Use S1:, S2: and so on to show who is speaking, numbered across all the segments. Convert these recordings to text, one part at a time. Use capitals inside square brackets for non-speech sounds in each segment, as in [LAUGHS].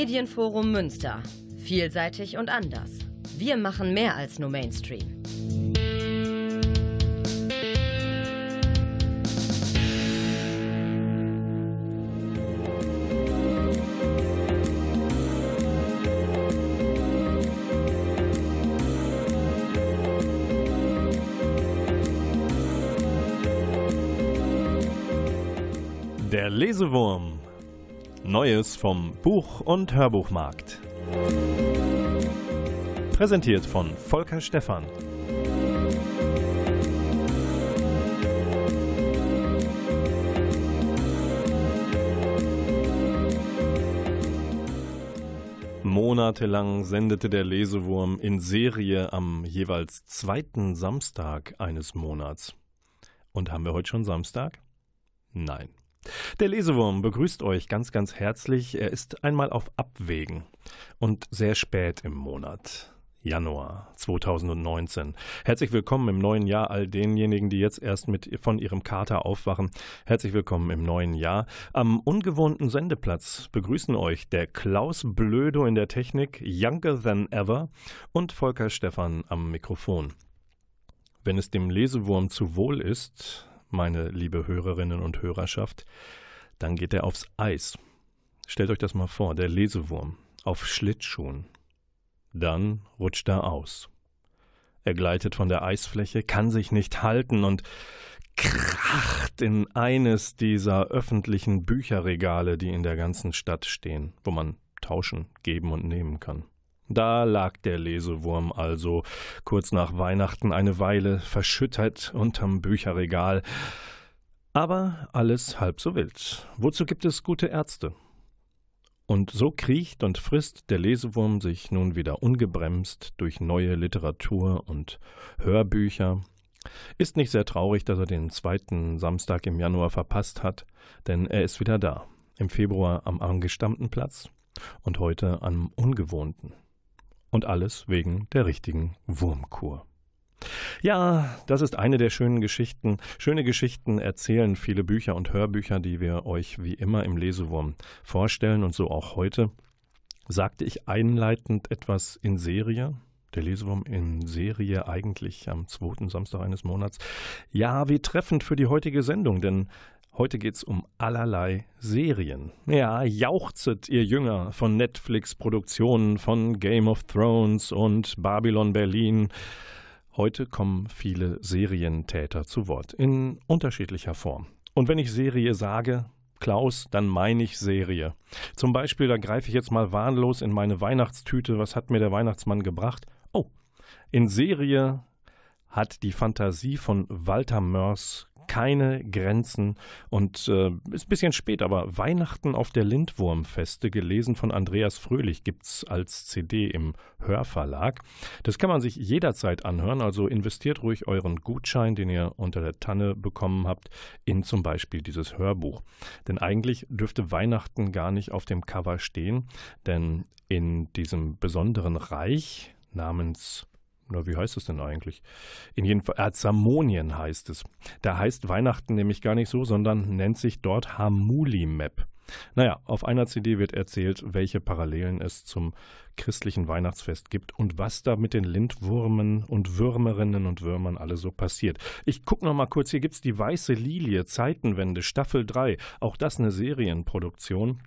S1: Medienforum Münster. Vielseitig und anders. Wir machen mehr als nur Mainstream.
S2: Der Lesewurm. Neues vom Buch- und Hörbuchmarkt. Präsentiert von Volker Stephan. Monatelang sendete der Lesewurm in Serie am jeweils zweiten Samstag eines Monats. Und haben wir heute schon Samstag? Nein. Der Lesewurm begrüßt euch ganz, ganz herzlich. Er ist einmal auf Abwägen und sehr spät im Monat. Januar 2019. Herzlich willkommen im neuen Jahr all denjenigen, die jetzt erst mit von ihrem Kater aufwachen. Herzlich willkommen im neuen Jahr. Am ungewohnten Sendeplatz begrüßen euch der Klaus Blödo in der Technik, Younger Than Ever und Volker Stephan am Mikrofon. Wenn es dem Lesewurm zu wohl ist, meine liebe Hörerinnen und Hörerschaft, dann geht er aufs Eis. Stellt euch das mal vor, der Lesewurm auf Schlittschuhen. Dann rutscht er aus. Er gleitet von der Eisfläche, kann sich nicht halten und kracht in eines dieser öffentlichen Bücherregale, die in der ganzen Stadt stehen, wo man tauschen, geben und nehmen kann. Da lag der Lesewurm also kurz nach Weihnachten eine Weile verschüttet unterm Bücherregal. Aber alles halb so wild. Wozu gibt es gute Ärzte? Und so kriecht und frisst der Lesewurm sich nun wieder ungebremst durch neue Literatur und Hörbücher. Ist nicht sehr traurig, dass er den zweiten Samstag im Januar verpasst hat, denn er ist wieder da. Im Februar am angestammten Platz und heute am ungewohnten. Und alles wegen der richtigen Wurmkur. Ja, das ist eine der schönen Geschichten. Schöne Geschichten erzählen viele Bücher und Hörbücher, die wir euch wie immer im Lesewurm vorstellen und so auch heute. Sagte ich einleitend etwas in Serie? Der Lesewurm in Serie eigentlich am zweiten Samstag eines Monats. Ja, wie treffend für die heutige Sendung, denn Heute geht's um allerlei Serien. Ja, jauchzet ihr Jünger von Netflix-Produktionen, von Game of Thrones und Babylon Berlin. Heute kommen viele Serientäter zu Wort, in unterschiedlicher Form. Und wenn ich Serie sage, Klaus, dann meine ich Serie. Zum Beispiel, da greife ich jetzt mal wahllos in meine Weihnachtstüte. Was hat mir der Weihnachtsmann gebracht? Oh, in Serie hat die Fantasie von Walter Mörs keine Grenzen und äh, ist ein bisschen spät, aber Weihnachten auf der Lindwurmfeste, gelesen von Andreas Fröhlich, gibt es als CD im Hörverlag. Das kann man sich jederzeit anhören, also investiert ruhig euren Gutschein, den ihr unter der Tanne bekommen habt, in zum Beispiel dieses Hörbuch. Denn eigentlich dürfte Weihnachten gar nicht auf dem Cover stehen, denn in diesem besonderen Reich namens na, wie heißt es denn eigentlich? In jedem Fall, Azamonien heißt es. Da heißt Weihnachten nämlich gar nicht so, sondern nennt sich dort Hamuli Map. Naja, auf einer CD wird erzählt, welche Parallelen es zum christlichen Weihnachtsfest gibt und was da mit den Lindwurmen und Würmerinnen und Würmern alles so passiert. Ich gucke noch mal kurz, hier gibt es die Weiße Lilie, Zeitenwende, Staffel 3, auch das eine Serienproduktion.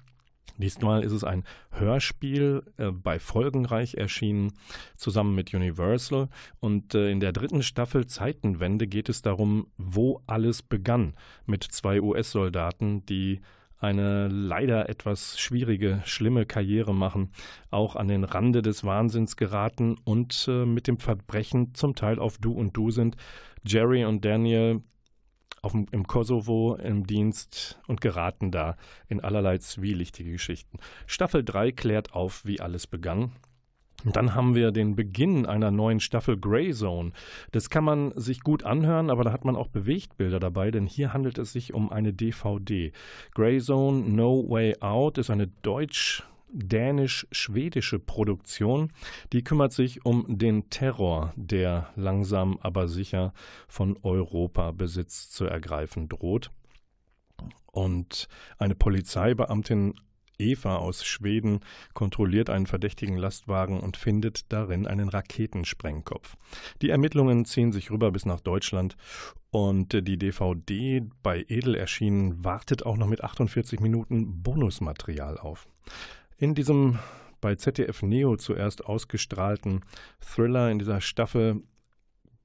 S2: Diesmal ist es ein Hörspiel äh, bei Folgenreich erschienen, zusammen mit Universal. Und äh, in der dritten Staffel Zeitenwende geht es darum, wo alles begann mit zwei US-Soldaten, die eine leider etwas schwierige, schlimme Karriere machen, auch an den Rande des Wahnsinns geraten und äh, mit dem Verbrechen zum Teil auf Du und Du sind. Jerry und Daniel auf, im Kosovo im Dienst und geraten da in allerlei zwielichtige Geschichten. Staffel 3 klärt auf, wie alles begann. Dann haben wir den Beginn einer neuen Staffel Grey Zone. Das kann man sich gut anhören, aber da hat man auch Bewegtbilder dabei, denn hier handelt es sich um eine DVD. Grey Zone No Way Out ist eine deutsch dänisch-schwedische Produktion. Die kümmert sich um den Terror, der langsam aber sicher von Europa Besitz zu ergreifen droht. Und eine Polizeibeamtin Eva aus Schweden kontrolliert einen verdächtigen Lastwagen und findet darin einen Raketensprengkopf. Die Ermittlungen ziehen sich rüber bis nach Deutschland und die DVD bei Edel erschienen wartet auch noch mit 48 Minuten Bonusmaterial auf. In diesem bei ZDF Neo zuerst ausgestrahlten Thriller in dieser Staffel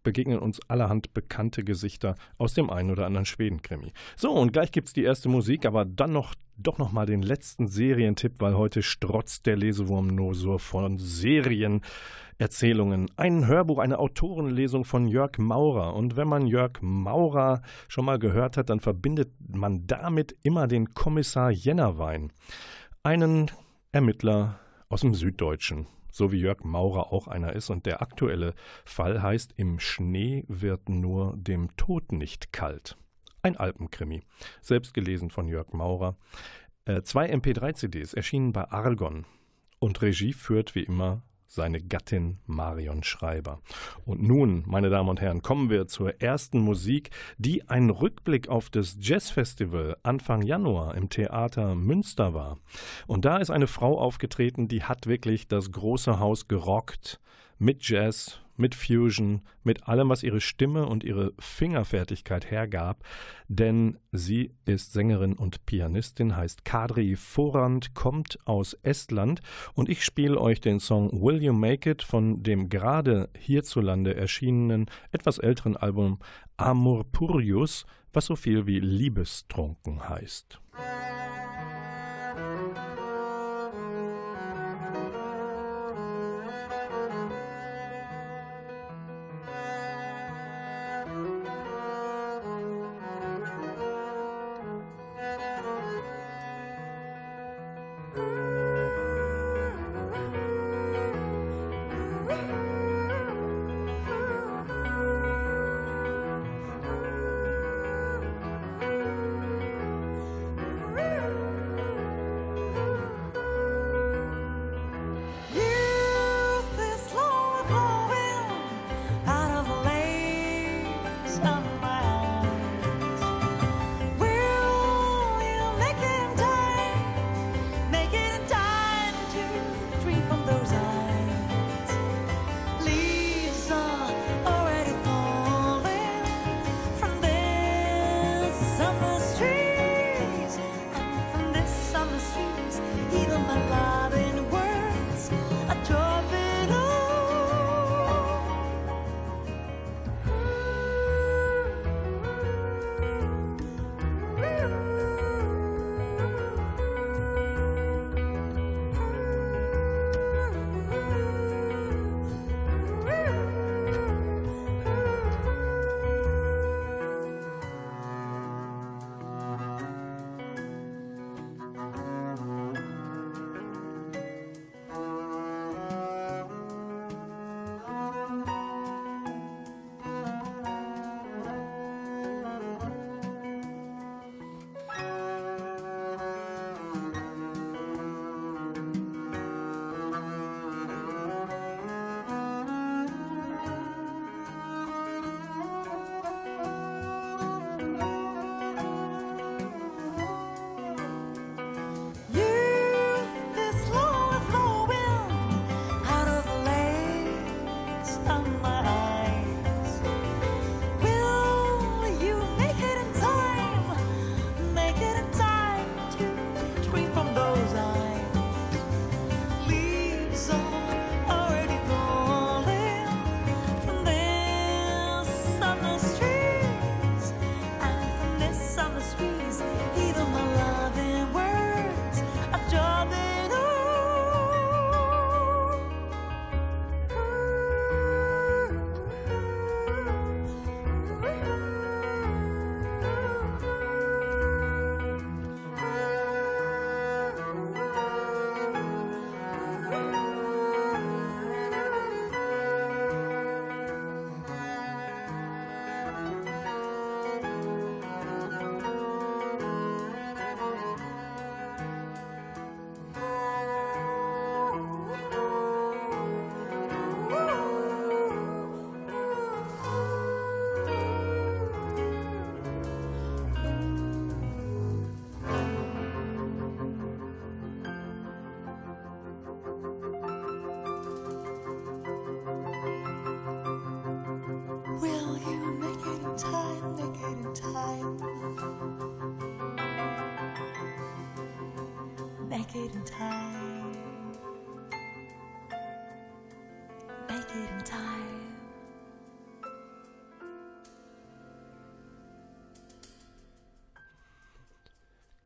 S2: begegnen uns allerhand bekannte Gesichter aus dem einen oder anderen Schweden-Krimi. So, und gleich gibt es die erste Musik, aber dann noch doch noch mal den letzten Serientipp, weil heute strotzt der Lesewurm nur so von Serienerzählungen. Ein Hörbuch, eine Autorenlesung von Jörg Maurer. Und wenn man Jörg Maurer schon mal gehört hat, dann verbindet man damit immer den Kommissar Jennerwein. Einen Ermittler aus dem Süddeutschen so wie Jörg Maurer auch einer ist. Und der aktuelle Fall heißt Im Schnee wird nur dem Tod nicht kalt. Ein Alpenkrimi, selbst gelesen von Jörg Maurer. Äh, zwei MP3-CDs erschienen bei Argon. Und Regie führt wie immer seine Gattin Marion Schreiber. Und nun, meine Damen und Herren, kommen wir zur ersten Musik, die ein Rückblick auf das Jazzfestival Anfang Januar im Theater Münster war. Und da ist eine Frau aufgetreten, die hat wirklich das große Haus gerockt mit Jazz, mit Fusion, mit allem, was ihre Stimme und ihre Fingerfertigkeit hergab, denn sie ist Sängerin und Pianistin, heißt Kadri Forand, kommt aus Estland und ich spiele euch den Song Will You Make It von dem gerade hierzulande erschienenen, etwas älteren Album Amor Purius, was so viel wie Liebestrunken heißt.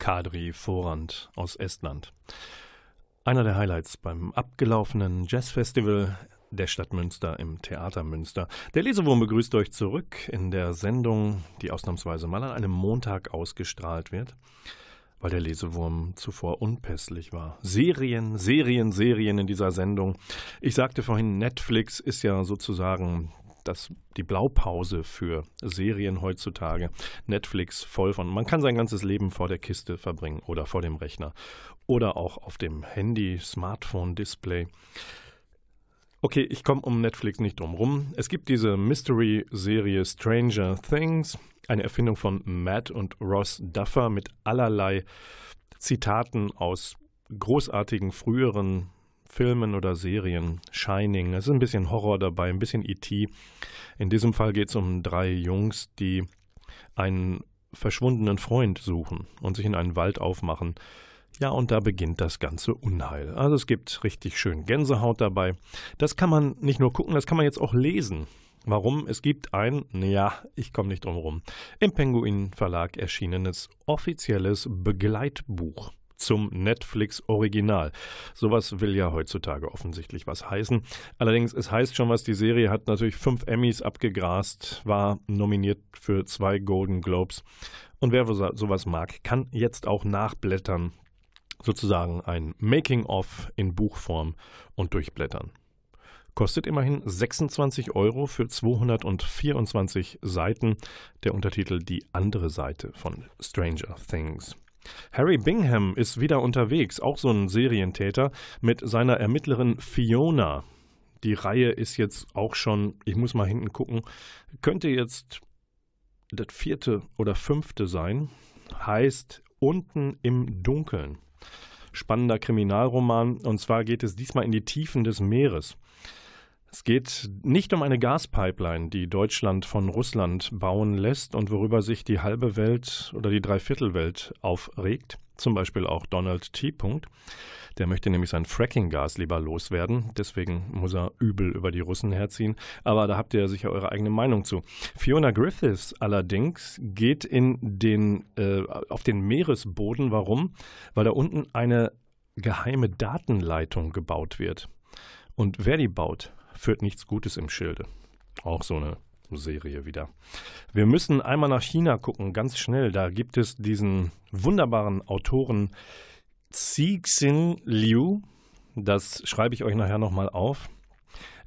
S2: Kadri Vorand aus Estland. Einer der Highlights beim abgelaufenen Jazzfestival der Stadt Münster im Theater Münster. Der Lesewurm begrüßt euch zurück in der Sendung, die ausnahmsweise mal an einem Montag ausgestrahlt wird, weil der Lesewurm zuvor unpässlich war. Serien, Serien, Serien in dieser Sendung. Ich sagte vorhin, Netflix ist ja sozusagen das, die Blaupause für Serien heutzutage. Netflix voll von. Man kann sein ganzes Leben vor der Kiste verbringen oder vor dem Rechner oder auch auf dem Handy, Smartphone, Display. Okay, ich komme um Netflix nicht drum rum. Es gibt diese Mystery-Serie Stranger Things, eine Erfindung von Matt und Ross Duffer mit allerlei Zitaten aus großartigen früheren Filmen oder Serien. Shining, es ist ein bisschen Horror dabei, ein bisschen E.T. In diesem Fall geht es um drei Jungs, die einen verschwundenen Freund suchen und sich in einen Wald aufmachen. Ja, und da beginnt das ganze Unheil. Also es gibt richtig schön Gänsehaut dabei. Das kann man nicht nur gucken, das kann man jetzt auch lesen. Warum? Es gibt ein, ja, ich komme nicht drum rum, im Penguin Verlag erschienenes offizielles Begleitbuch zum Netflix-Original. Sowas will ja heutzutage offensichtlich was heißen. Allerdings, es heißt schon was, die Serie hat natürlich fünf Emmys abgegrast, war nominiert für zwei Golden Globes. Und wer sowas mag, kann jetzt auch nachblättern. Sozusagen ein Making-of in Buchform und durchblättern. Kostet immerhin 26 Euro für 224 Seiten. Der Untertitel Die andere Seite von Stranger Things. Harry Bingham ist wieder unterwegs, auch so ein Serientäter, mit seiner Ermittlerin Fiona. Die Reihe ist jetzt auch schon, ich muss mal hinten gucken, könnte jetzt das vierte oder fünfte sein. Heißt Unten im Dunkeln. Spannender Kriminalroman, und zwar geht es diesmal in die Tiefen des Meeres. Es geht nicht um eine Gaspipeline, die Deutschland von Russland bauen lässt und worüber sich die halbe Welt oder die Dreiviertelwelt aufregt. Zum Beispiel auch Donald T. Der möchte nämlich sein Fracking-Gas lieber loswerden. Deswegen muss er übel über die Russen herziehen. Aber da habt ihr sicher eure eigene Meinung zu. Fiona Griffiths allerdings geht in den, äh, auf den Meeresboden. Warum? Weil da unten eine geheime Datenleitung gebaut wird. Und wer die baut, führt nichts Gutes im Schilde. Auch so eine Serie wieder. Wir müssen einmal nach China gucken, ganz schnell. Da gibt es diesen wunderbaren Autoren Cixin Liu. Das schreibe ich euch nachher nochmal auf.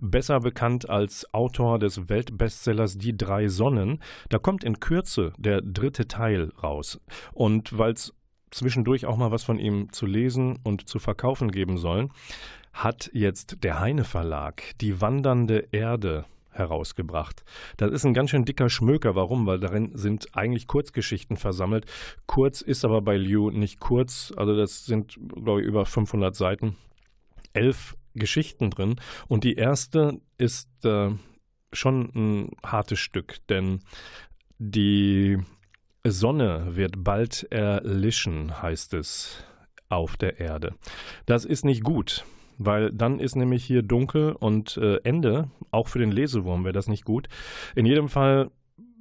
S2: Besser bekannt als Autor des Weltbestsellers Die drei Sonnen. Da kommt in Kürze der dritte Teil raus. Und weil es zwischendurch auch mal was von ihm zu lesen und zu verkaufen geben soll, hat jetzt der Heine Verlag die wandernde Erde herausgebracht. Das ist ein ganz schön dicker Schmöker. Warum? Weil darin sind eigentlich Kurzgeschichten versammelt. Kurz ist aber bei Liu nicht kurz. Also das sind, glaube ich, über 500 Seiten. Elf Geschichten drin. Und die erste ist äh, schon ein hartes Stück, denn die Sonne wird bald erlischen, heißt es auf der Erde. Das ist nicht gut weil dann ist nämlich hier dunkel und äh, Ende, auch für den Lesewurm wäre das nicht gut. In jedem Fall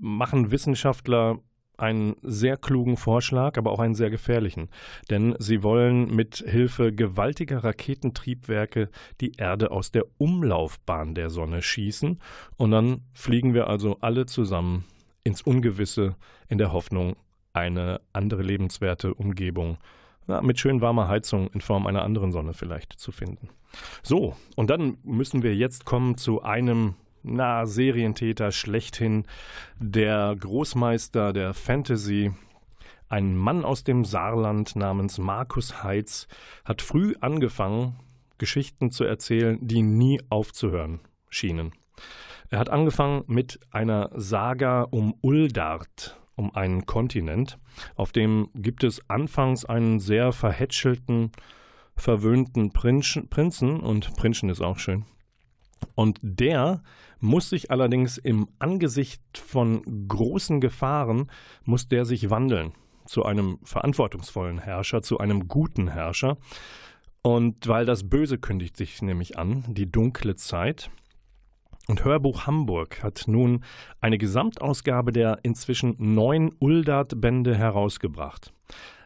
S2: machen Wissenschaftler einen sehr klugen Vorschlag, aber auch einen sehr gefährlichen. Denn sie wollen mit Hilfe gewaltiger Raketentriebwerke die Erde aus der Umlaufbahn der Sonne schießen und dann fliegen wir also alle zusammen ins Ungewisse in der Hoffnung, eine andere lebenswerte Umgebung ja, mit schön warmer Heizung in Form einer anderen Sonne vielleicht zu finden. So, und dann müssen wir jetzt kommen zu einem na, Serientäter schlechthin, der Großmeister der Fantasy, ein Mann aus dem Saarland namens Markus Heitz, hat früh angefangen, Geschichten zu erzählen, die nie aufzuhören schienen. Er hat angefangen mit einer Saga um Uldart, um einen Kontinent, auf dem gibt es anfangs einen sehr verhätschelten, verwöhnten Prinzen, Prinzen und Prinzen ist auch schön. Und der muss sich allerdings im Angesicht von großen Gefahren, muss der sich wandeln. zu einem verantwortungsvollen Herrscher, zu einem guten Herrscher. Und weil das Böse kündigt sich nämlich an, die dunkle Zeit. Und Hörbuch Hamburg hat nun eine Gesamtausgabe der inzwischen neun Uldart-Bände herausgebracht.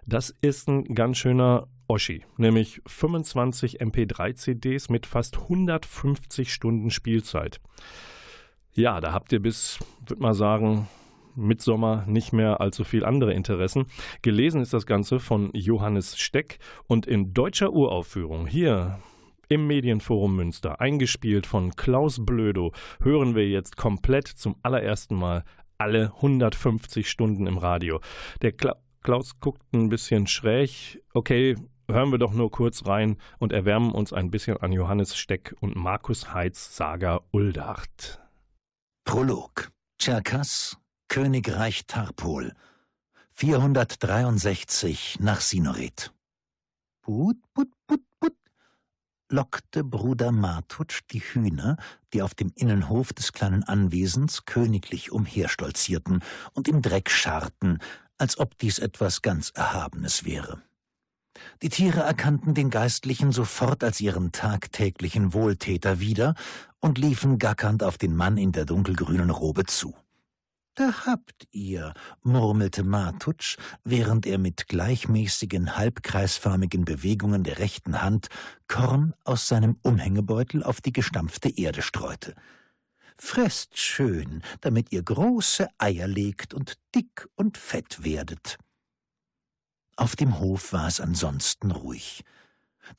S2: Das ist ein ganz schöner Oschi, nämlich 25 MP3-CDs mit fast 150 Stunden Spielzeit. Ja, da habt ihr bis, würde mal sagen, Mitsommer nicht mehr allzu viel andere Interessen. Gelesen ist das Ganze von Johannes Steck und in deutscher Uraufführung hier im Medienforum Münster, eingespielt von Klaus Blödo, hören wir jetzt komplett zum allerersten Mal alle 150 Stunden im Radio. Der Kla Klaus guckt ein bisschen schräg. Okay, hören wir doch nur kurz rein und erwärmen uns ein bisschen an Johannes Steck und Markus Heitz Saga Uldart.
S3: Prolog. Tscherkass, Königreich Tarpol. 463 nach Sinoret. Put, put, put, put, lockte Bruder Martutsch die Hühner, die auf dem Innenhof des kleinen Anwesens königlich umherstolzierten und im Dreck scharrten, als ob dies etwas ganz Erhabenes wäre. Die Tiere erkannten den Geistlichen sofort als ihren tagtäglichen Wohltäter wieder und liefen gackernd auf den Mann in der dunkelgrünen Robe zu. Da habt ihr, murmelte Martutsch, während er mit gleichmäßigen, halbkreisförmigen Bewegungen der rechten Hand Korn aus seinem Umhängebeutel auf die gestampfte Erde streute. Fresst schön, damit ihr große Eier legt und dick und fett werdet. Auf dem Hof war es ansonsten ruhig.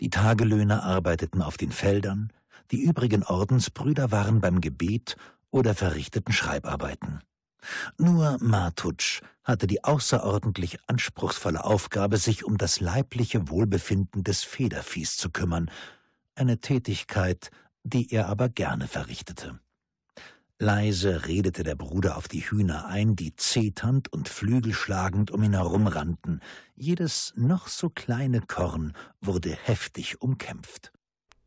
S3: Die Tagelöhner arbeiteten auf den Feldern, die übrigen Ordensbrüder waren beim Gebet oder verrichteten Schreibarbeiten. Nur Martutsch hatte die außerordentlich anspruchsvolle Aufgabe, sich um das leibliche Wohlbefinden des Federviehs zu kümmern, eine Tätigkeit, die er aber gerne verrichtete. Leise redete der Bruder auf die Hühner ein, die zeternd und flügelschlagend um ihn herumrannten. Jedes noch so kleine Korn wurde heftig umkämpft.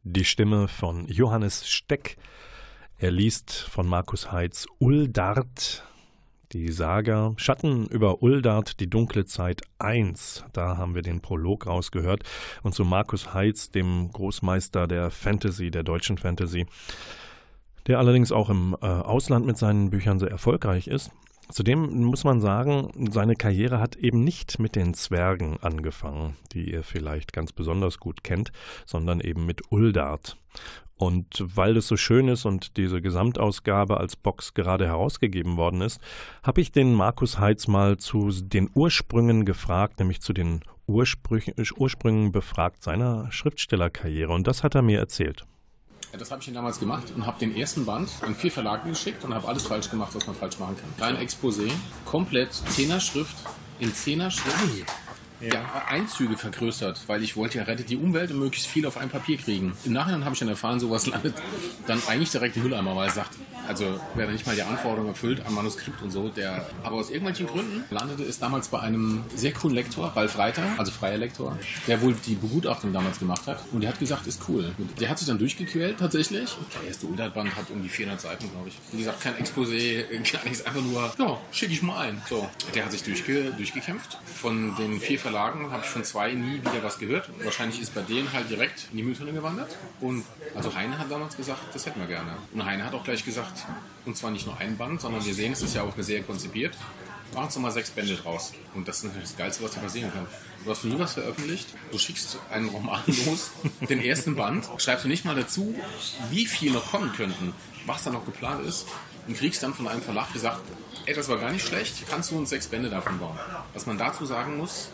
S2: Die Stimme von Johannes Steck. Er liest von Markus Heitz Uldart, die Saga Schatten über Uldart, die dunkle Zeit 1. Da haben wir den Prolog rausgehört. Und zu Markus Heitz, dem Großmeister der Fantasy, der deutschen Fantasy, der allerdings auch im äh, Ausland mit seinen Büchern sehr erfolgreich ist. Zudem muss man sagen, seine Karriere hat eben nicht mit den Zwergen angefangen, die ihr vielleicht ganz besonders gut kennt, sondern eben mit Uldart. Und weil das so schön ist und diese Gesamtausgabe als Box gerade herausgegeben worden ist, habe ich den Markus Heitz mal zu den Ursprüngen gefragt, nämlich zu den Ursprüngen befragt seiner Schriftstellerkarriere. Und das hat er mir erzählt.
S4: Ja, das habe ich damals gemacht und habe den ersten Band an vier Verlage geschickt und habe alles falsch gemacht, was man falsch machen kann. Klein Exposé, komplett Zehner-Schrift in Zehner-Schrift ja. Einzüge vergrößert, weil ich wollte ja rettet die Umwelt und möglichst viel auf ein Papier kriegen. Im Nachhinein habe ich dann erfahren, sowas landet dann eigentlich direkt im Mülleimer, weil er sagt, also wer da nicht mal die Anforderungen erfüllt am Manuskript und so, der aber aus irgendwelchen Gründen landete es damals bei einem sehr coolen Lektor, Ralf Reiter, also freier Lektor, der wohl die Begutachtung damals gemacht hat und der hat gesagt, ist cool. Der hat sich dann durchgequält tatsächlich. Der erste Unterband hat um die 400 Seiten, glaube ich. Wie gesagt, kein Exposé, gar nichts, einfach nur, ja, schicke ich mal ein. So, der hat sich durchge durchgekämpft. Von den vier Verlagen habe ich von zwei nie wieder was gehört. Wahrscheinlich ist bei denen halt direkt in die Mülltonne gewandert. Und also Heine hat damals gesagt, das hätten wir gerne. Und Heine hat auch gleich gesagt, und zwar nicht nur ein Band, sondern wir sehen, es ist ja auch sehr konzipiert. Machen uns nochmal sechs Bände draus. Und das ist natürlich das Geilste, was dir passieren kann. Du hast nie was veröffentlicht, du schickst einen Roman [LAUGHS] los, den ersten Band, schreibst du nicht mal dazu, wie viel noch kommen könnten, was da noch geplant ist, und kriegst dann von einem Verlag gesagt, ey, das war gar nicht schlecht, kannst du uns sechs Bände davon bauen. Was man dazu sagen muss,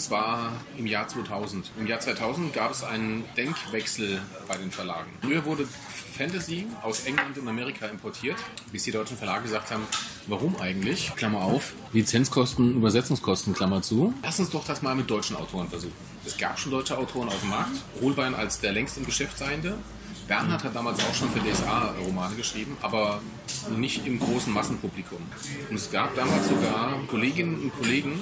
S4: das war im Jahr 2000. Im Jahr 2000 gab es einen Denkwechsel bei den Verlagen. Früher wurde Fantasy aus England und Amerika importiert, bis die deutschen Verlage gesagt haben, warum eigentlich? Klammer auf, Lizenzkosten, Übersetzungskosten, Klammer zu. Lass uns doch das mal mit deutschen Autoren versuchen. Es gab schon deutsche Autoren auf dem Markt. Holbein als der längst im Geschäft seiende, Bernhard hat damals auch schon für DSA Romane geschrieben, aber nicht im großen Massenpublikum. Und es gab damals sogar Kolleginnen und Kollegen,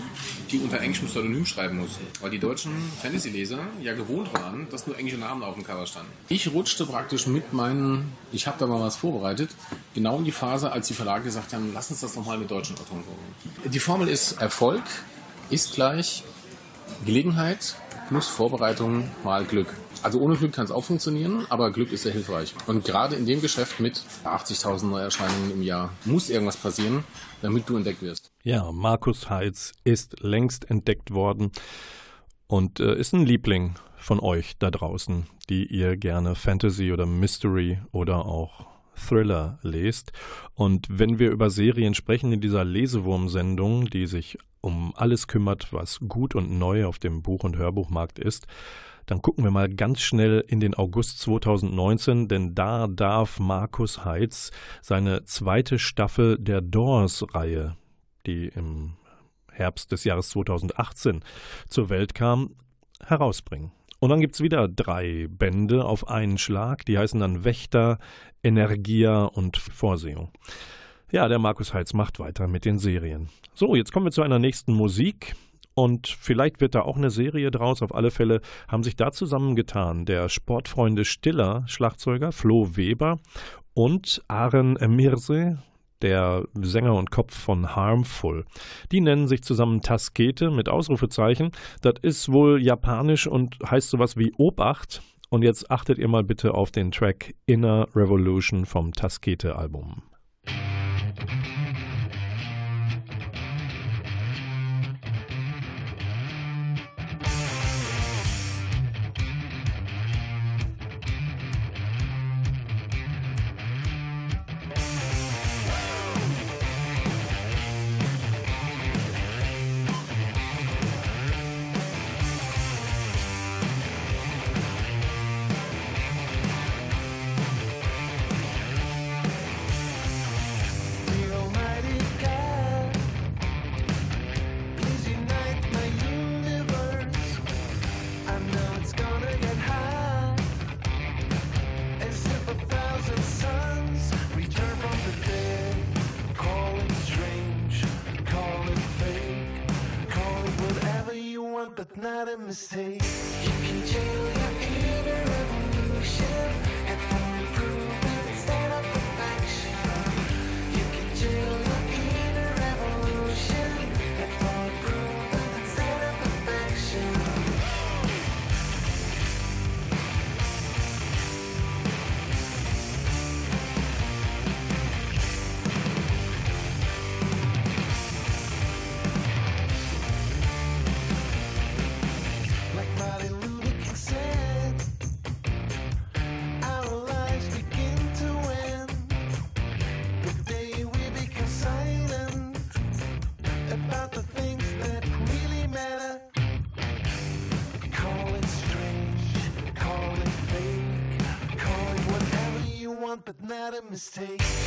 S4: die unter englischem Pseudonym schreiben mussten, weil die deutschen Fantasy-Leser ja gewohnt waren, dass nur englische Namen auf dem Cover standen. Ich rutschte praktisch mit meinen, ich habe da mal was vorbereitet, genau in die Phase, als die Verlage gesagt haben, lass uns das nochmal mit deutschen Autoren probieren. Die Formel ist Erfolg, ist gleich Gelegenheit plus Vorbereitung mal Glück. Also ohne Glück kann es auch funktionieren, aber Glück ist sehr hilfreich. Und gerade in dem Geschäft mit 80.000 Neuerscheinungen im Jahr muss irgendwas passieren, damit du entdeckt wirst.
S2: Ja, Markus Heitz ist längst entdeckt worden und äh, ist ein Liebling von euch da draußen, die ihr gerne Fantasy oder Mystery oder auch Thriller lest. Und wenn wir über Serien sprechen in dieser Lesewurm-Sendung, die sich um alles kümmert, was gut und neu auf dem Buch- und Hörbuchmarkt ist, dann gucken wir mal ganz schnell in den August 2019, denn da darf Markus Heitz seine zweite Staffel der Doors-Reihe, die im Herbst des Jahres 2018 zur Welt kam, herausbringen. Und dann gibt es wieder drei Bände auf einen Schlag, die heißen dann Wächter, Energia und Vorsehung. Ja, der Markus Heitz macht weiter mit den Serien. So, jetzt kommen wir zu einer nächsten Musik. Und vielleicht wird da auch eine Serie draus. Auf alle Fälle haben sich da zusammengetan der Sportfreunde Stiller Schlagzeuger Flo Weber und Aren Emirse, der Sänger und Kopf von Harmful. Die nennen sich zusammen Taskete mit Ausrufezeichen. Das ist wohl japanisch und heißt sowas wie Obacht. Und jetzt achtet ihr mal bitte auf den Track Inner Revolution vom Taskete-Album.
S5: Thank you. Mistake.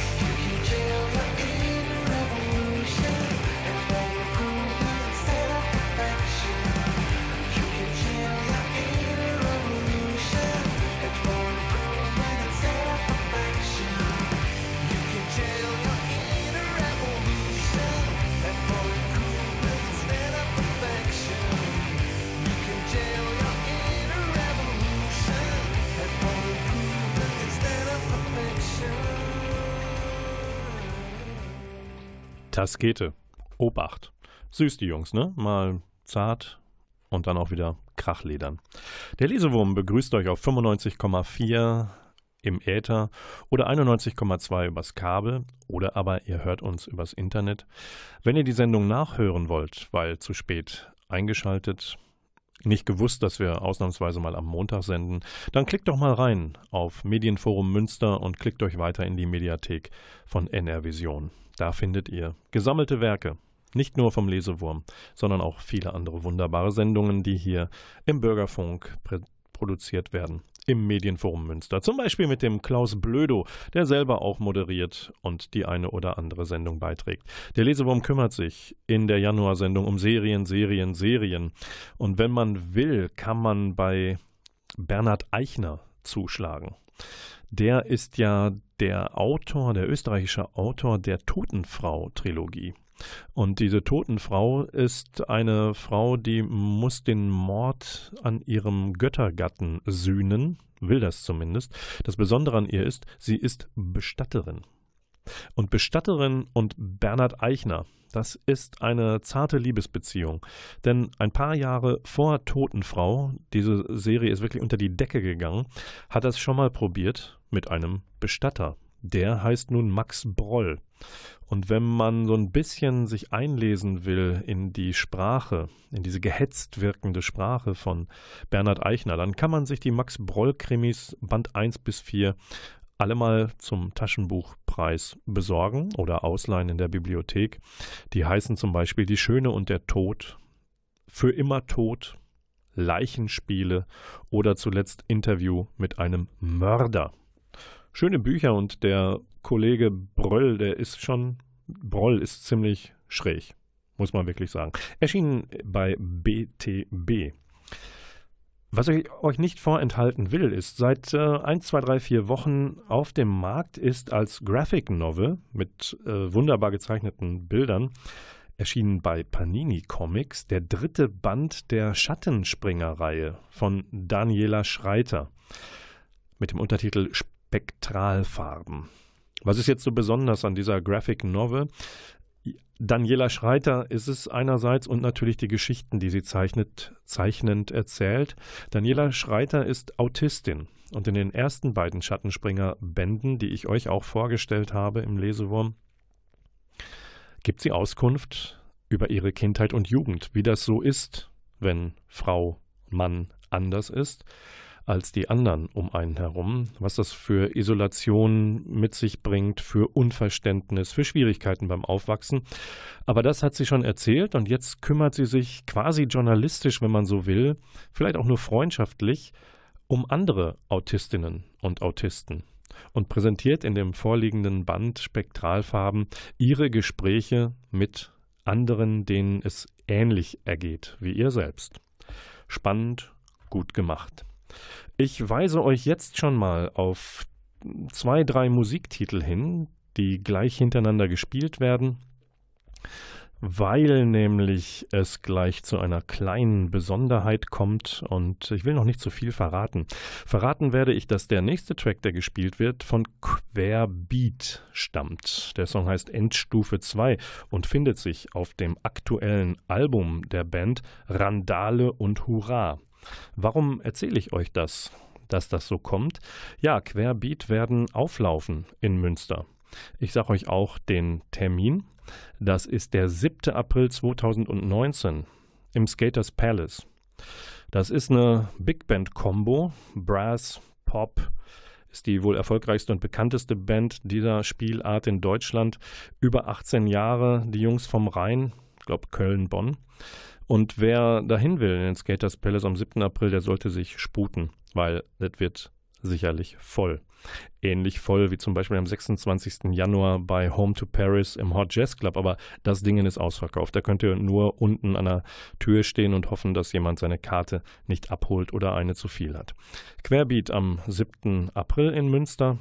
S2: Taskete. Obacht. Süß, die Jungs, ne? Mal zart und dann auch wieder Krachledern. Der Lesewurm begrüßt euch auf 95,4 im Äther oder 91,2 übers Kabel oder aber ihr hört uns übers Internet. Wenn ihr die Sendung nachhören wollt, weil zu spät eingeschaltet, nicht gewusst, dass wir ausnahmsweise mal am Montag senden, dann klickt doch mal rein auf Medienforum Münster und klickt euch weiter in die Mediathek von NR Vision. Da findet ihr gesammelte Werke, nicht nur vom Lesewurm, sondern auch viele andere wunderbare Sendungen, die hier im Bürgerfunk produziert werden. Im Medienforum Münster. Zum Beispiel mit dem Klaus Blödo, der selber auch moderiert und die eine oder andere Sendung beiträgt. Der Lesewurm kümmert sich in der Januarsendung um Serien, Serien, Serien. Und wenn man will, kann man bei Bernhard Eichner zuschlagen. Der ist ja der Autor, der österreichische Autor der Totenfrau-Trilogie. Und diese Totenfrau ist eine Frau, die muss den Mord an ihrem Göttergatten sühnen, will das zumindest. Das Besondere an ihr ist, sie ist Bestatterin. Und Bestatterin und Bernhard Eichner, das ist eine zarte Liebesbeziehung. Denn ein paar Jahre vor Totenfrau, diese Serie ist wirklich unter die Decke gegangen, hat es schon mal probiert mit einem Bestatter. Der heißt nun Max Broll. Und wenn man so ein bisschen sich einlesen will in die Sprache, in diese gehetzt wirkende Sprache von Bernhard Eichner, dann kann man sich die Max Broll-Krimis Band 1 bis 4 alle mal zum Taschenbuchpreis besorgen oder ausleihen in der Bibliothek. Die heißen zum Beispiel Die Schöne und der Tod, Für immer Tod, Leichenspiele oder zuletzt Interview mit einem Mörder. Schöne Bücher und der Kollege Bröll, der ist schon, Broll ist ziemlich schräg, muss man wirklich sagen. Erschienen bei BTB. Was ich euch nicht vorenthalten will, ist, seit äh, 1, 2, 3, 4 Wochen auf dem Markt ist als Graphic Novel mit äh, wunderbar gezeichneten Bildern erschienen bei Panini Comics der dritte Band der Schattenspringer-Reihe von Daniela Schreiter mit dem Untertitel Spektralfarben. Was ist jetzt so besonders an dieser Graphic Novel? Daniela Schreiter ist es einerseits und natürlich die Geschichten, die sie zeichnet, zeichnend erzählt. Daniela Schreiter ist Autistin und in den ersten beiden Schattenspringer-Bänden, die ich euch auch vorgestellt habe im Lesewurm, gibt sie Auskunft über ihre Kindheit und Jugend, wie das so ist, wenn Frau, Mann anders ist als die anderen um einen herum, was das für Isolation mit sich bringt, für Unverständnis, für Schwierigkeiten beim Aufwachsen. Aber das hat sie schon erzählt und jetzt kümmert sie sich quasi journalistisch, wenn man so will, vielleicht auch nur freundschaftlich, um andere Autistinnen und Autisten und präsentiert in dem vorliegenden Band Spektralfarben ihre Gespräche mit anderen, denen es ähnlich ergeht wie ihr selbst. Spannend, gut gemacht. Ich weise euch jetzt schon mal auf zwei, drei Musiktitel hin, die gleich hintereinander gespielt werden, weil nämlich es gleich zu einer kleinen Besonderheit kommt und ich will noch nicht zu viel verraten. Verraten werde ich, dass der nächste Track, der gespielt wird, von Querbeat stammt. Der Song heißt Endstufe 2 und findet sich auf dem aktuellen Album der Band Randale und Hurra. Warum erzähle ich euch das, dass das so kommt? Ja, Querbeat werden auflaufen in Münster. Ich sage euch auch den Termin. Das ist der 7. April 2019 im Skaters Palace. Das ist eine Big Band Combo, Brass, Pop, ist die wohl erfolgreichste und bekannteste Band dieser Spielart in Deutschland. Über 18 Jahre, die Jungs vom Rhein, ich glaube Köln, Bonn. Und wer dahin will in den Skaters Palace am 7. April, der sollte sich sputen, weil das wird sicherlich voll. Ähnlich voll wie zum Beispiel am 26. Januar bei Home to Paris im Hot Jazz Club, aber das Ding ist ausverkauft. Da könnt ihr nur unten an der Tür stehen und hoffen, dass jemand seine Karte nicht abholt oder eine zu viel hat. Querbeat am 7. April in Münster.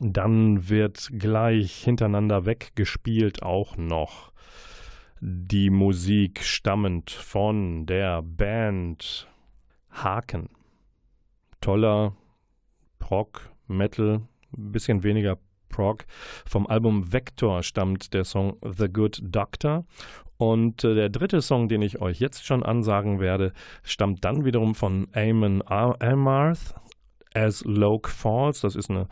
S2: Dann wird gleich hintereinander weggespielt auch noch die Musik stammend von der Band Haken. Toller Prog, Metal, ein bisschen weniger Prog. Vom Album Vector stammt der Song The Good Doctor. Und äh, der dritte Song, den ich euch jetzt schon ansagen werde, stammt dann wiederum von Eamon Amarth, As Loke Falls. Das ist eine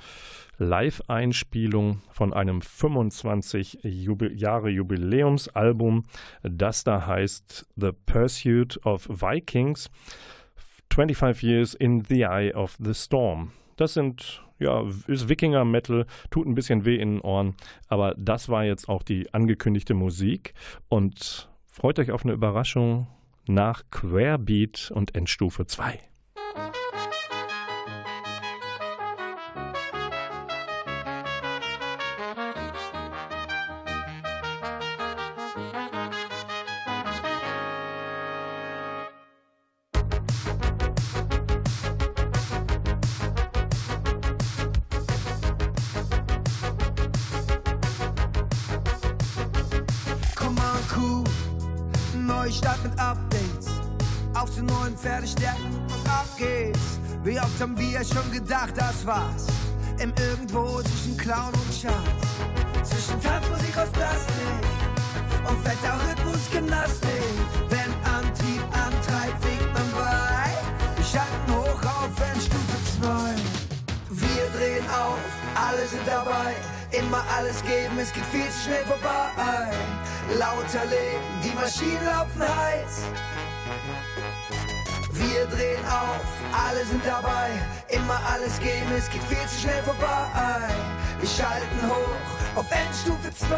S2: Live-Einspielung von einem 25 Jubil Jahre Jubiläumsalbum, das da heißt The Pursuit of Vikings, 25 Years in the Eye of the Storm. Das sind ja, ist Wikinger-Metal, tut ein bisschen weh in den Ohren, aber das war jetzt auch die angekündigte Musik und freut euch auf eine Überraschung nach Querbeat und Endstufe 2.
S5: Neustart mit Updates. Auf zu neuen Pferdestärken und ab geht's. Wie oft haben wir schon gedacht, das war's. Im Irgendwo zwischen Clown und Schatz.
S6: Zwischen Tanzmusik aus Plastik und fetter Rhythmusgymnastik. Wenn Antrieb antreibt, fegt man bei. Wir schalten hoch auf Endstufe 2. Wir drehen auf, alle sind dabei. Immer alles geben, es geht viel zu schnell vorbei. Lauter Leben, die Maschinen laufen heiß. Wir drehen auf, alle sind dabei. Immer alles geben, es geht viel zu schnell vorbei. Wir schalten hoch auf Endstufe 2.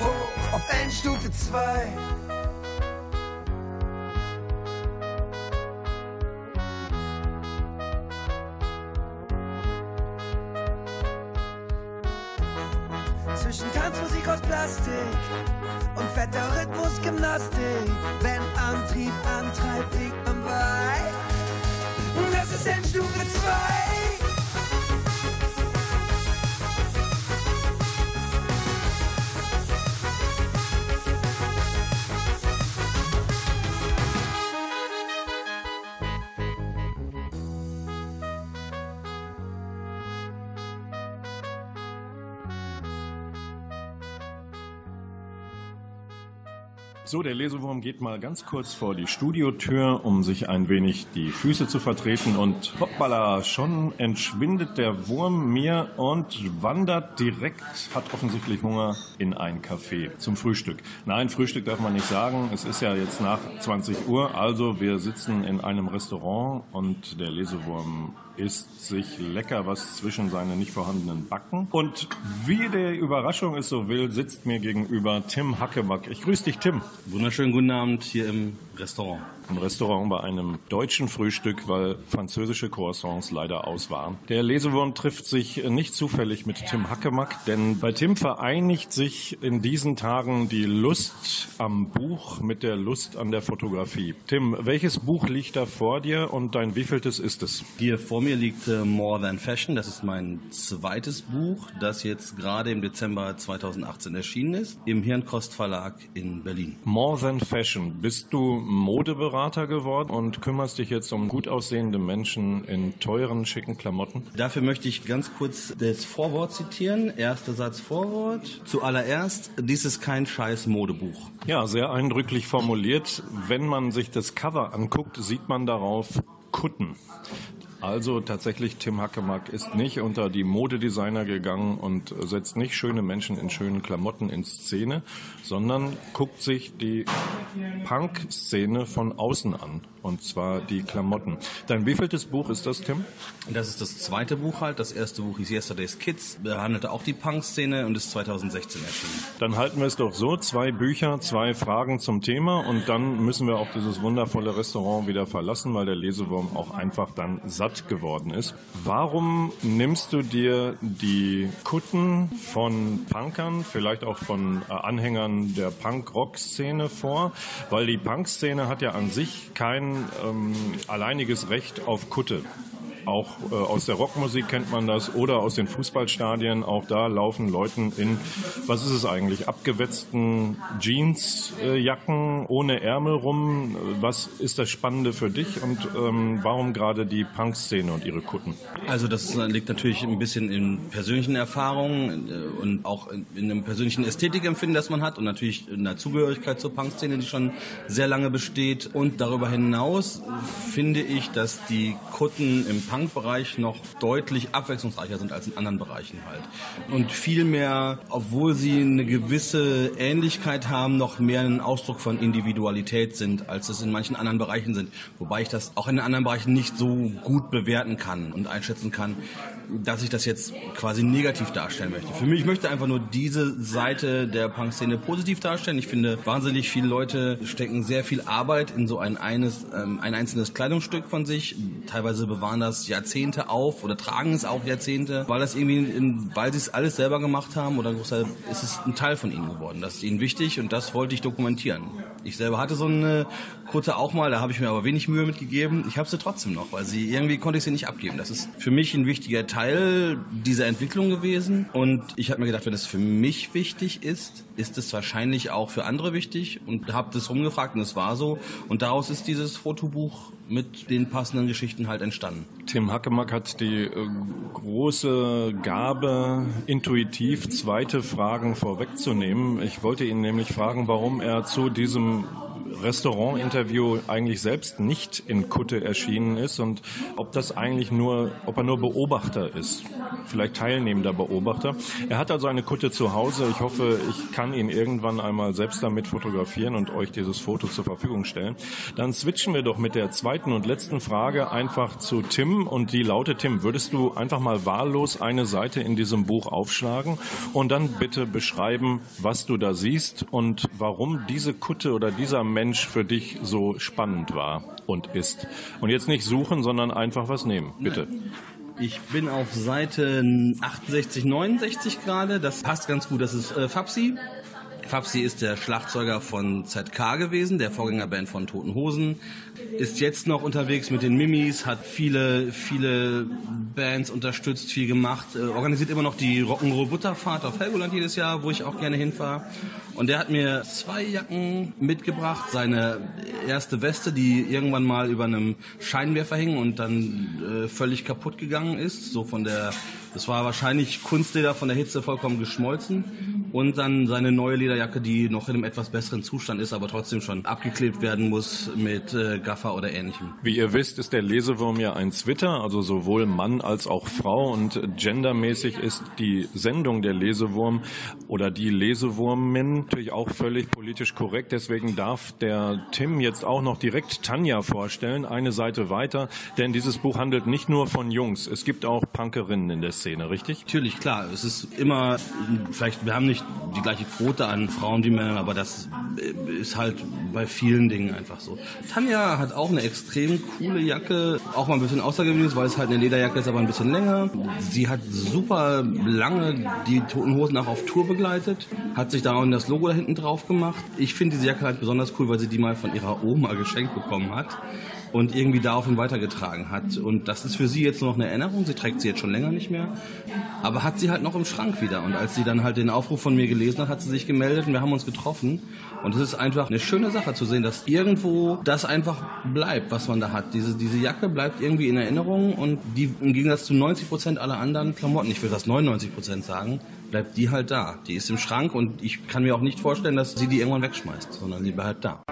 S6: Hoch auf Endstufe 2. Rhythmusgymnastik. Wenn Antrieb antreibt, fliegt man bei. Und das ist Endstufe 2.
S7: So, der Lesewurm geht mal ganz kurz vor die Studiotür, um sich ein wenig die Füße zu vertreten. Und hoppala, schon entschwindet der Wurm mir und wandert direkt, hat offensichtlich Hunger, in ein Café zum Frühstück. Nein, Frühstück darf man nicht sagen, es ist ja jetzt nach 20 Uhr, also wir sitzen in einem Restaurant und der Lesewurm isst sich lecker was zwischen seine nicht vorhandenen Backen. Und wie der Überraschung es so will, sitzt mir gegenüber Tim Hackeback. Ich grüße dich, Tim.
S8: Wunderschönen guten Abend hier im Restaurant.
S7: Im Restaurant bei einem deutschen Frühstück, weil französische Croissants leider aus waren. Der Lesewurm trifft sich nicht zufällig mit Tim Hackemack, denn bei Tim vereinigt sich in diesen Tagen die Lust am Buch mit der Lust an der Fotografie. Tim, welches Buch liegt da vor dir und dein wievieltes ist es?
S8: Hier vor mir liegt äh, More Than Fashion. Das ist mein zweites Buch, das jetzt gerade im Dezember 2018 erschienen ist, im Hirnkost Verlag in Berlin.
S7: More Than Fashion. Bist du Modeberater geworden und kümmerst dich jetzt um gut aussehende Menschen in teuren, schicken Klamotten?
S8: Dafür möchte ich ganz kurz das Vorwort zitieren. Erster Satz Vorwort. Zuallererst, dies ist kein scheiß Modebuch.
S7: Ja, sehr eindrücklich formuliert. Wenn man sich das Cover anguckt, sieht man darauf Kutten. Also tatsächlich, Tim Hackemack ist nicht unter die Modedesigner gegangen und setzt nicht schöne Menschen in schönen Klamotten in Szene, sondern guckt sich die Punk-Szene von außen an. Und zwar die Klamotten. Dein wievieltes Buch ist das, Tim?
S8: Das ist das zweite Buch halt. Das erste Buch hieß Yesterday's Kids, behandelte auch die Punk-Szene und ist 2016 erschienen.
S7: Dann halten wir es doch so. Zwei Bücher, zwei Fragen zum Thema und dann müssen wir auch dieses wundervolle Restaurant wieder verlassen, weil der Lesewurm auch einfach dann satt geworden ist. Warum nimmst du dir die Kutten von Punkern, vielleicht auch von äh, Anhängern der Punk-Rock-Szene vor? Weil die Punk-Szene hat ja an sich kein ähm, alleiniges Recht auf Kutte. Auch äh, aus der Rockmusik kennt man das oder aus den Fußballstadien. Auch da laufen Leuten in, was ist es eigentlich, abgewetzten Jeansjacken ohne Ärmel rum. Was ist das Spannende für dich und ähm, warum gerade die Punk-Szene und ihre Kutten?
S8: Also das liegt natürlich ein bisschen in persönlichen Erfahrungen äh, und auch in, in einem persönlichen Ästhetikempfinden, das man hat und natürlich in der Zugehörigkeit zur Punk-Szene, die schon sehr lange besteht. Und darüber hinaus finde ich, dass die Kutten im Punk-Bereich noch deutlich abwechslungsreicher sind als in anderen Bereichen halt. Und vielmehr, obwohl sie eine gewisse Ähnlichkeit haben, noch mehr ein Ausdruck von Individualität sind, als es in manchen anderen Bereichen sind. Wobei ich das auch in anderen Bereichen nicht so gut bewerten kann und einschätzen kann, dass ich das jetzt quasi negativ darstellen möchte. Für mich ich möchte einfach nur diese Seite der Punk-Szene positiv darstellen. Ich finde, wahnsinnig viele Leute stecken sehr viel Arbeit in so ein, eines, ähm, ein einzelnes Kleidungsstück von sich. Teilweise bewahren das Jahrzehnte auf oder tragen es auch Jahrzehnte, weil das irgendwie, in, weil sie es alles selber gemacht haben oder ist es ein Teil von ihnen geworden. Das ist ihnen wichtig und das wollte ich dokumentieren. Ich selber hatte so eine Kutte auch mal, da habe ich mir aber wenig Mühe mitgegeben. Ich habe sie trotzdem noch, weil sie irgendwie konnte ich sie nicht abgeben. Das ist für mich ein wichtiger Teil dieser Entwicklung gewesen und ich habe mir gedacht, wenn es für mich wichtig ist, ist es wahrscheinlich auch für andere wichtig und habe das rumgefragt und es war so und daraus ist dieses Fotobuch mit den passenden Geschichten halt entstanden.
S7: Tim Hackemack hat die äh, große Gabe, intuitiv zweite Fragen vorwegzunehmen. Ich wollte ihn nämlich fragen, warum er zu diesem Restaurant-Interview eigentlich selbst nicht in Kutte erschienen ist und ob das eigentlich nur, ob er nur Beobachter ist, vielleicht teilnehmender Beobachter. Er hat also eine Kutte zu Hause. Ich hoffe, ich kann ihn irgendwann einmal selbst damit fotografieren und euch dieses Foto zur Verfügung stellen. Dann switchen wir doch mit der zweiten und letzten Frage einfach zu Tim und die lautet, Tim, würdest du einfach mal wahllos eine Seite in diesem Buch aufschlagen und dann bitte beschreiben, was du da siehst und warum diese Kutte oder dieser Mensch für dich so spannend war und ist. Und jetzt nicht suchen, sondern einfach was nehmen. Bitte.
S8: Ich bin auf Seite 68, 69 gerade. Das passt ganz gut. Das ist äh, Fabsi. Fabsi ist der Schlagzeuger von ZK gewesen, der Vorgängerband von Toten Hosen. Ist jetzt noch unterwegs mit den Mimis, hat viele, viele Bands unterstützt, viel gemacht, äh, organisiert immer noch die Rock'n'Roll Butterfahrt auf Helgoland jedes Jahr, wo ich auch gerne hinfahre. Und der hat mir zwei Jacken mitgebracht. Seine erste Weste, die irgendwann mal über einem Scheinwerfer hing und dann äh, völlig kaputt gegangen ist. So von der, das war wahrscheinlich Kunstleder von der Hitze vollkommen geschmolzen. Und dann seine neue Lederjacke, die noch in einem etwas besseren Zustand ist, aber trotzdem schon abgeklebt werden muss mit äh, Gaffer oder ähnlichem.
S7: Wie ihr wisst, ist der Lesewurm ja ein Twitter, also sowohl Mann als auch Frau und gendermäßig ist die Sendung der Lesewurm oder die Lesewurmin natürlich auch völlig politisch korrekt. Deswegen darf der Tim jetzt auch noch direkt Tanja vorstellen, eine Seite weiter, denn dieses Buch handelt nicht nur von Jungs, es gibt auch Punkerinnen in der Szene, richtig?
S8: Natürlich, klar. Es ist immer, vielleicht, wir haben nicht die gleiche Quote an Frauen wie Männern, aber das äh, ist halt bei vielen Dingen einfach so. Tanja hat auch eine extrem coole Jacke, auch mal ein bisschen außergewöhnlich, weil es halt eine Lederjacke ist, aber ein bisschen länger. Sie hat super lange die Toten Hosen auch auf Tour begleitet, hat sich da auch das Logo da hinten drauf gemacht. Ich finde diese Jacke halt besonders cool, weil sie die mal von ihrer Oma geschenkt bekommen hat und irgendwie daraufhin weitergetragen hat. Und das ist für sie jetzt noch eine Erinnerung. Sie trägt sie jetzt schon länger nicht mehr, aber hat sie halt noch im Schrank wieder. Und als sie dann halt den Aufruf von mir gelesen hat, hat sie sich gemeldet und wir haben uns getroffen. Und es ist einfach eine schöne Sache zu sehen, dass irgendwo das einfach bleibt, was man da hat. Diese, diese Jacke bleibt irgendwie in Erinnerung und die im Gegensatz zu 90 Prozent aller anderen Klamotten, ich will das 99 Prozent sagen, bleibt die halt da. Die ist im Schrank und ich kann mir auch nicht vorstellen, dass sie die irgendwann wegschmeißt, sondern sie bleibt da.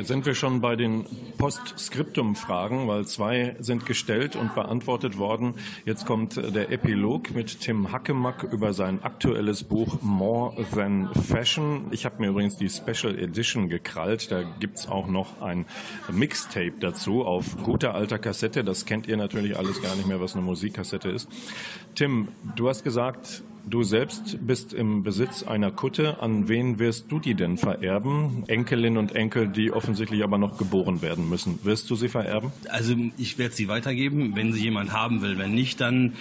S7: Jetzt sind wir schon bei den Postskriptum-Fragen, weil zwei sind gestellt und beantwortet worden. Jetzt kommt der Epilog mit Tim Hackemack über sein aktuelles Buch More Than Fashion. Ich habe mir übrigens die Special Edition gekrallt. Da gibt's auch noch ein Mixtape dazu auf guter alter Kassette. Das kennt ihr natürlich alles gar nicht mehr, was eine Musikkassette ist. Tim, du hast gesagt, Du selbst bist im Besitz einer Kutte. An wen wirst du die denn vererben? Enkelin und Enkel, die offensichtlich aber noch geboren werden müssen. Wirst du sie vererben?
S8: Also ich werde sie weitergeben, wenn sie jemand haben will. Wenn nicht, dann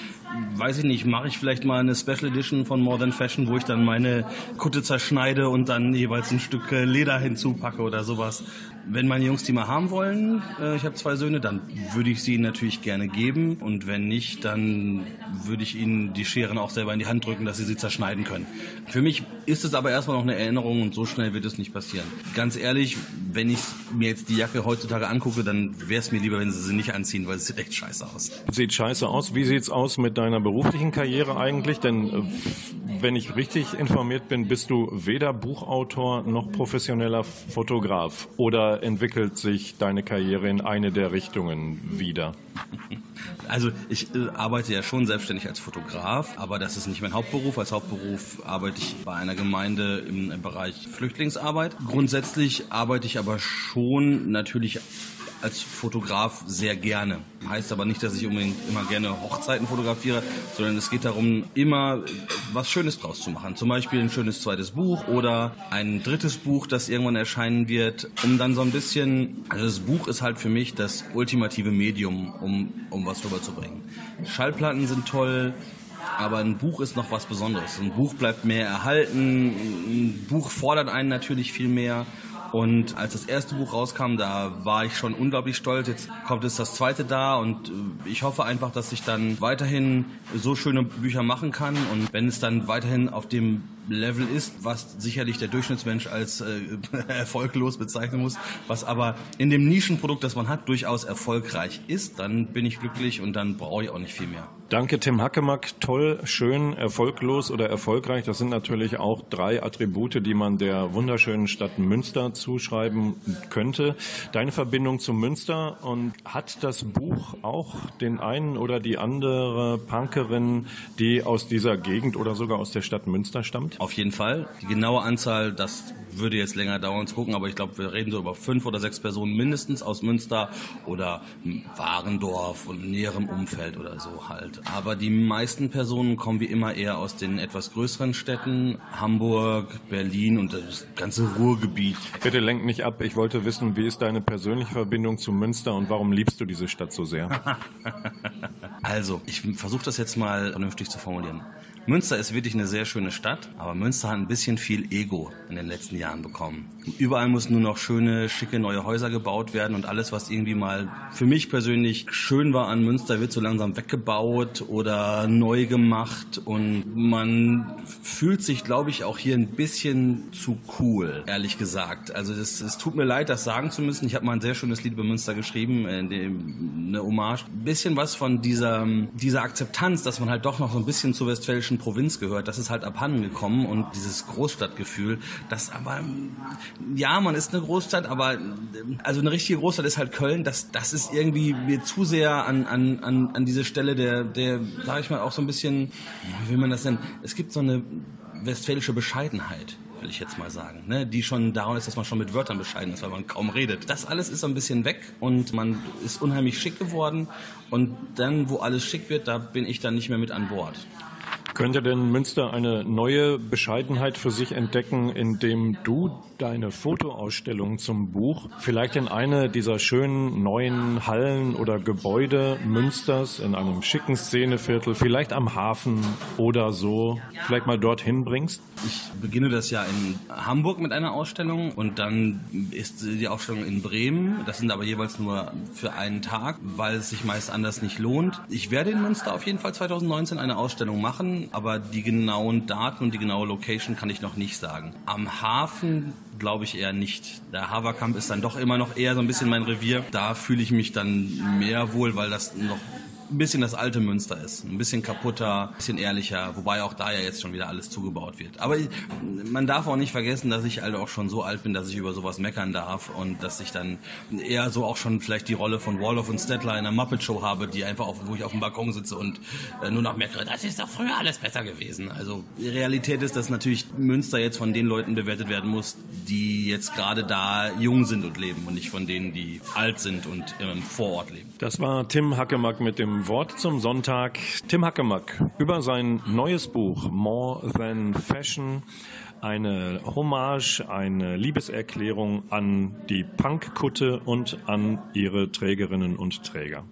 S8: weiß ich nicht, mache ich vielleicht mal eine Special Edition von More Than Fashion, wo ich dann meine Kutte zerschneide und dann jeweils ein Stück äh, Leder hinzupacke oder sowas. Wenn meine Jungs die mal haben wollen, äh, ich habe zwei Söhne, dann würde ich sie ihnen natürlich gerne geben. Und wenn nicht, dann würde ich ihnen die Scheren auch selber in die Hand drücken dass sie sie zerschneiden können. Für mich ist es aber erstmal noch eine Erinnerung und so schnell wird es nicht passieren. Ganz ehrlich, wenn ich mir jetzt die Jacke heutzutage angucke, dann wäre es mir lieber, wenn sie sie nicht anziehen, weil es sieht echt scheiße aus.
S7: Sieht scheiße aus. Wie sieht's aus mit deiner beruflichen Karriere eigentlich? Denn äh, wenn ich richtig informiert bin, bist du weder Buchautor noch professioneller Fotograf. Oder entwickelt sich deine Karriere in eine der Richtungen wieder?
S8: Also ich äh, arbeite ja schon selbstständig als Fotograf, aber das ist nicht mein Hauptberuf. Als Hauptberuf arbeite ich bei einer Gemeinde im, im Bereich Flüchtlingsarbeit. Grundsätzlich arbeite ich aber schon natürlich als Fotograf sehr gerne. Heißt aber nicht, dass ich unbedingt immer gerne Hochzeiten fotografiere, sondern es geht darum, immer was Schönes draus zu machen. Zum Beispiel ein schönes zweites Buch oder ein drittes Buch, das irgendwann erscheinen wird, um dann so ein bisschen, also das Buch ist halt für mich das ultimative Medium, um, um was rüberzubringen. Schallplatten sind toll, aber ein Buch ist noch was Besonderes. Ein Buch bleibt mehr erhalten, ein Buch fordert einen natürlich viel mehr. Und als das erste Buch rauskam, da war ich schon unglaublich stolz. Jetzt kommt jetzt das zweite da und äh, ich hoffe einfach, dass ich dann weiterhin so schöne Bücher machen kann. Und wenn es dann weiterhin auf dem Level ist, was sicherlich der Durchschnittsmensch als äh, [LAUGHS] erfolglos bezeichnen muss, was aber in dem Nischenprodukt, das man hat, durchaus erfolgreich ist, dann bin ich glücklich und dann brauche ich auch nicht viel mehr.
S7: Danke, Tim Hackemack. Toll, schön, erfolglos oder erfolgreich. Das sind natürlich auch drei Attribute, die man der wunderschönen Stadt Münster zuschreiben könnte. Deine Verbindung zu Münster und hat das Buch auch den einen oder die andere Punkerin, die aus dieser Gegend oder sogar aus der Stadt Münster stammt?
S8: Auf jeden Fall. Die genaue Anzahl, das würde jetzt länger dauern zu gucken, aber ich glaube, wir reden so über fünf oder sechs Personen mindestens aus Münster oder Warendorf und näherem Umfeld oder so halt. Aber die meisten Personen kommen wie immer eher aus den etwas größeren Städten, Hamburg, Berlin und das ganze Ruhrgebiet.
S7: Bitte lenk nicht ab. Ich wollte wissen, wie ist deine persönliche Verbindung zu Münster und warum liebst du diese Stadt so sehr? [LAUGHS]
S8: Also, ich versuche das jetzt mal vernünftig zu formulieren. Münster ist wirklich eine sehr schöne Stadt, aber Münster hat ein bisschen viel Ego in den letzten Jahren bekommen. Überall müssen nur noch schöne, schicke neue Häuser gebaut werden und alles, was irgendwie mal für mich persönlich schön war an Münster, wird so langsam weggebaut oder neu gemacht und man fühlt sich, glaube ich, auch hier ein bisschen zu cool, ehrlich gesagt. Also es, tut mir leid, das sagen zu müssen. Ich habe mal ein sehr schönes Lied über Münster geschrieben, eine Hommage. Ein bisschen was von dieser, dieser Akzeptanz, dass man halt doch noch so ein bisschen zur westfälischen Provinz gehört, das ist halt abhanden gekommen und dieses Großstadtgefühl, das aber, ja, man ist eine Großstadt, aber also eine richtige Großstadt ist halt Köln, das, das ist irgendwie mir zu sehr an, an, an, an diese Stelle der, der, sag ich mal, auch so ein bisschen, wie will man das nennen, es gibt so eine westfälische Bescheidenheit will ich jetzt mal sagen, ne? die schon daran ist, dass man schon mit Wörtern bescheiden ist, weil man kaum redet. Das alles ist so ein bisschen weg und man ist unheimlich schick geworden und dann, wo alles schick wird, da bin ich dann nicht mehr mit an Bord.
S7: Könnte denn Münster eine neue Bescheidenheit für sich entdecken, indem du deine Fotoausstellung zum Buch vielleicht in eine dieser schönen neuen Hallen oder Gebäude Münsters in einem schicken Szeneviertel, vielleicht am Hafen oder so, vielleicht mal dorthin bringst?
S8: Ich beginne das ja in Hamburg mit einer Ausstellung und dann ist die Ausstellung in Bremen. Das sind aber jeweils nur für einen Tag, weil es sich meist anders nicht lohnt. Ich werde in Münster auf jeden Fall 2019 eine Ausstellung machen, aber die genauen Daten und die genaue Location kann ich noch nicht sagen. Am Hafen glaube ich eher nicht. Der Haverkamp ist dann doch immer noch eher so ein bisschen mein Revier. Da fühle ich mich dann mehr wohl, weil das noch ein bisschen das alte Münster ist. Ein bisschen kaputter, ein bisschen ehrlicher, wobei auch da ja jetzt schon wieder alles zugebaut wird. Aber man darf auch nicht vergessen, dass ich halt auch schon so alt bin, dass ich über sowas meckern darf und dass ich dann eher so auch schon vielleicht die Rolle von Wolof und Stettler in einer Muppet Show habe, die einfach auf, wo ich auf dem Balkon sitze und äh, nur noch meckere, das ist doch früher alles besser gewesen. Also die Realität ist, dass natürlich Münster jetzt von den Leuten bewertet werden muss, die jetzt gerade da jung sind und leben und nicht von denen, die alt sind und im Vorort leben.
S7: Das war Tim Hackemack mit dem Wort zum Sonntag. Tim Hackemack über sein neues Buch More Than Fashion. Eine Hommage, eine Liebeserklärung an die Punkkutte und an ihre Trägerinnen und Träger.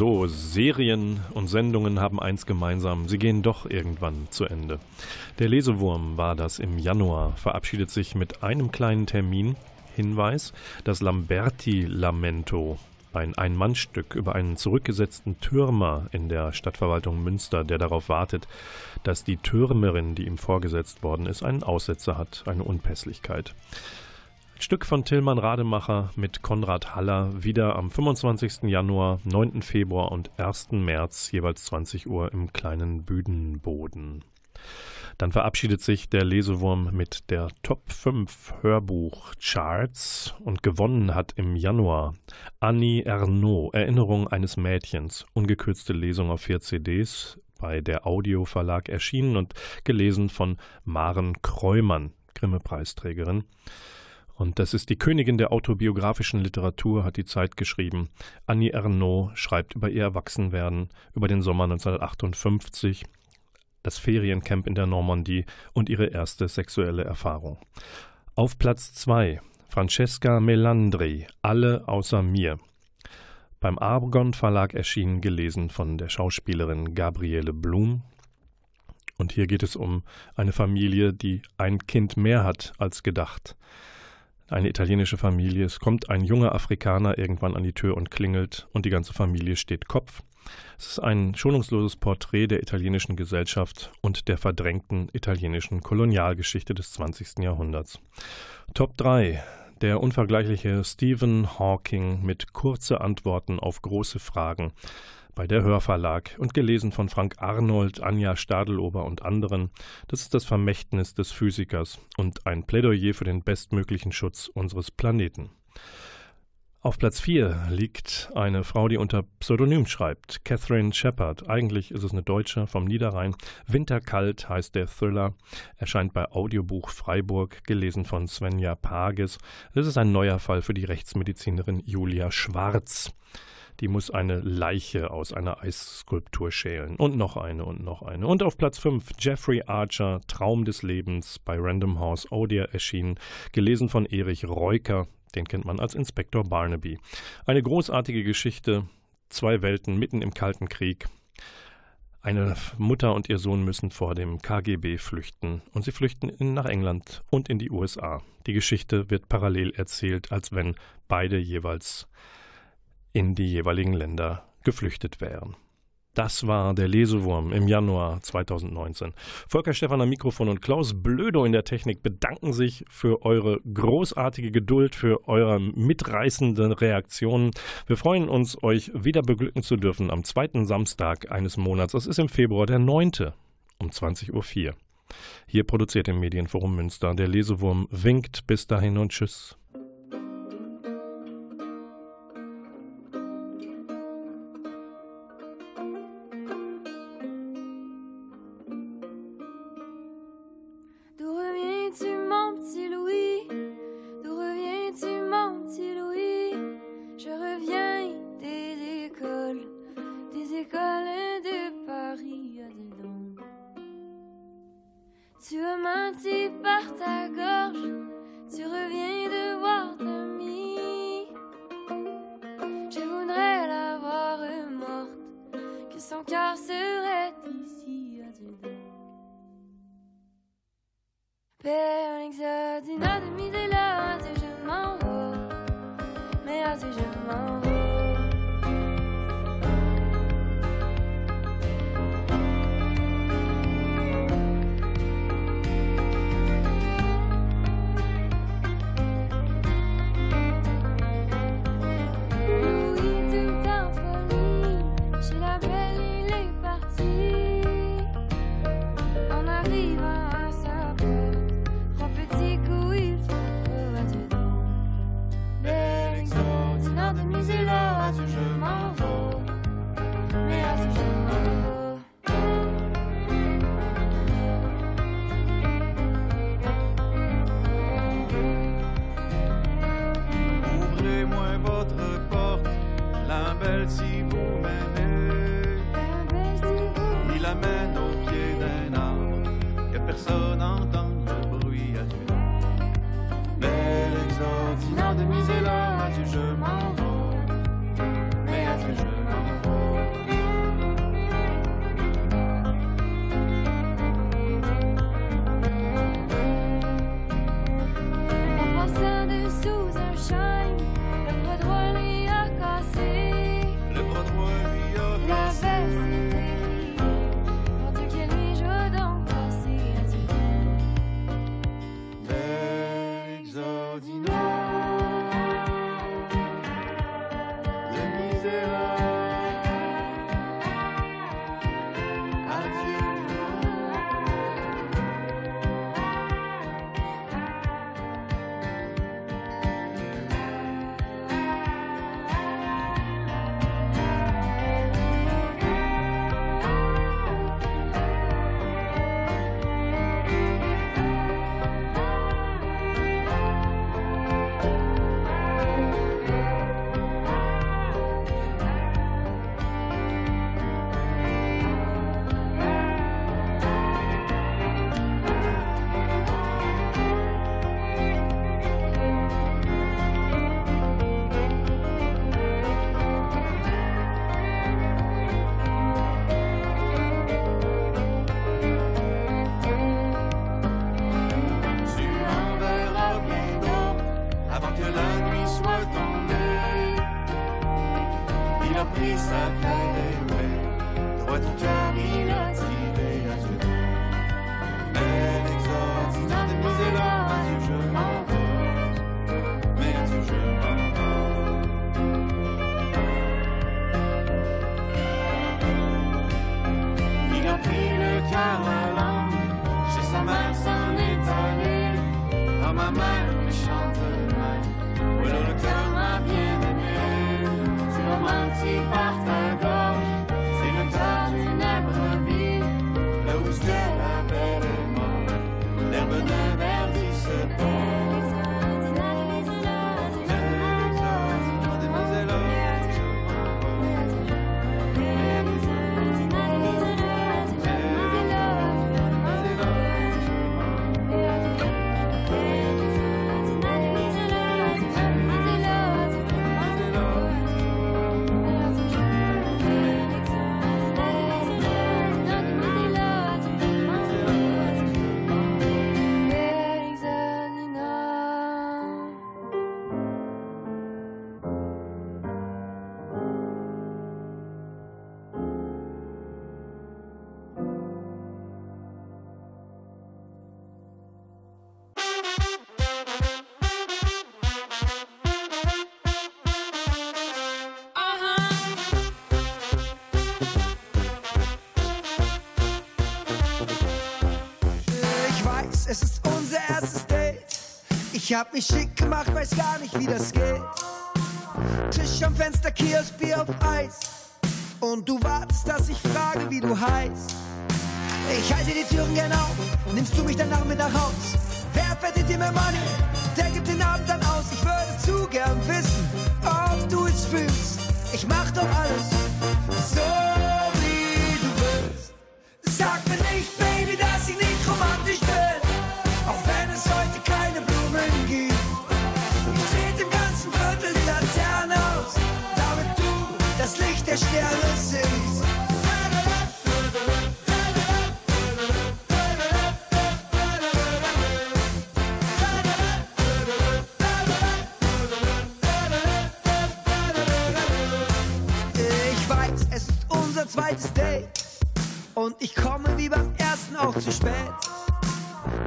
S2: So, Serien und Sendungen haben eins gemeinsam, sie gehen doch irgendwann zu Ende. Der Lesewurm war das im Januar, verabschiedet sich mit einem kleinen Termin. Hinweis, das Lamberti-Lamento, ein Ein-Mann-Stück über einen zurückgesetzten Türmer in der Stadtverwaltung Münster, der darauf wartet, dass die Türmerin, die ihm vorgesetzt worden ist, einen Aussetzer hat, eine Unpässlichkeit. Stück von Tillmann Rademacher mit Konrad Haller wieder am 25. Januar, 9. Februar und 1. März jeweils 20 Uhr im kleinen Büdenboden. Dann verabschiedet sich der Lesewurm mit der Top 5 Hörbuch Charts und gewonnen hat im Januar Annie Ernaux, Erinnerung eines Mädchens, ungekürzte Lesung auf vier CDs, bei der Audio Verlag erschienen und gelesen von Maren Kreumann, Grimme-Preisträgerin. Und das ist die Königin der autobiografischen Literatur, hat die Zeit geschrieben. Annie Ernaux schreibt über ihr Erwachsenwerden, über den Sommer 1958, das Feriencamp in der Normandie und ihre erste sexuelle Erfahrung. Auf Platz 2 Francesca Melandri, Alle außer mir. Beim Argon Verlag erschienen, gelesen von der Schauspielerin Gabriele Blum. Und hier geht es um eine Familie, die ein Kind mehr hat als gedacht eine italienische Familie. Es kommt ein junger Afrikaner irgendwann an die Tür und klingelt und die ganze Familie steht Kopf. Es ist ein schonungsloses Porträt der italienischen Gesellschaft und der verdrängten italienischen Kolonialgeschichte des 20. Jahrhunderts. Top 3. Der unvergleichliche Stephen Hawking mit kurze Antworten auf große Fragen bei der Hörverlag und gelesen von Frank Arnold, Anja Stadelober und anderen. Das ist das Vermächtnis des Physikers und ein Plädoyer für den bestmöglichen Schutz unseres Planeten. Auf Platz 4 liegt eine Frau, die unter Pseudonym schreibt, Catherine Shepard. Eigentlich ist es eine Deutsche vom Niederrhein. Winterkalt heißt der Thriller, erscheint bei Audiobuch Freiburg, gelesen von Svenja Pages. Es ist ein neuer Fall für die Rechtsmedizinerin Julia Schwarz die muss eine Leiche aus einer Eisskulptur schälen. Und noch eine und noch eine. Und auf Platz 5 Jeffrey Archer, Traum des Lebens, bei Random House Audio erschienen, gelesen von Erich Reuker. Den kennt man als Inspektor Barnaby. Eine großartige Geschichte, zwei Welten mitten im Kalten Krieg. Eine Mutter und ihr Sohn müssen vor dem KGB flüchten und sie flüchten nach England und in die USA. Die Geschichte wird parallel erzählt, als wenn beide jeweils in die jeweiligen Länder geflüchtet wären. Das war der Lesewurm im Januar 2019. Volker Stephan am Mikrofon und Klaus Blödo in der Technik bedanken sich für eure großartige Geduld, für eure mitreißenden Reaktionen. Wir freuen uns, euch wieder beglücken zu dürfen am zweiten Samstag eines Monats. Das ist im Februar der 9. um 20.04 Uhr. Hier produziert im Medienforum Münster. Der Lesewurm winkt. Bis dahin und tschüss.
S9: son cœur serait ici à Père l'exode, demi de l'heure, je m'en vais. Mais à je m'en vais. je m'en
S6: Ich hab mich schick gemacht, weiß gar nicht, wie das geht. Tisch am Fenster, Kiosk, Bier auf Eis. Und du wartest, dass ich frage, wie du heißt. Ich halte die Türen gern auf, nimmst du mich dann mit Haus? Wer verdient dir mehr Money? Der gibt den Abend dann aus. Ich würde zu gern wissen, ob du es fühlst. Ich mach doch alles so, wie du willst. Sag mir nicht, Baby, dass ich nicht romantisch bin. Der Sterne siehst. Ich weiß, es ist unser zweites Date. Und ich komme wie beim ersten auch zu spät.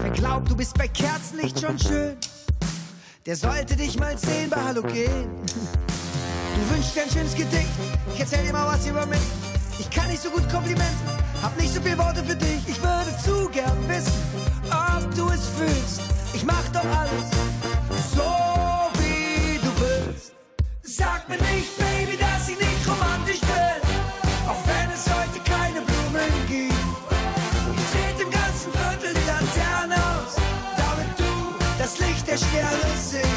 S6: Wer glaubt, du bist bei Kerzenlicht schon schön, der sollte dich mal sehen bei Halogen. Du wünschst dir ein schönes Gedicht, ich erzähl dir mal was über mich. Ich kann nicht so gut Komplimente, hab nicht so viele Worte für dich. Ich würde zu gern wissen, ob du es fühlst. Ich mach doch alles so, wie du willst. Sag mir nicht, Baby, dass ich nicht romantisch bin. Auch wenn es heute keine Blumen gibt. Ich dreh dem ganzen Viertel die Laterne aus, damit du das Licht der Sterne siehst.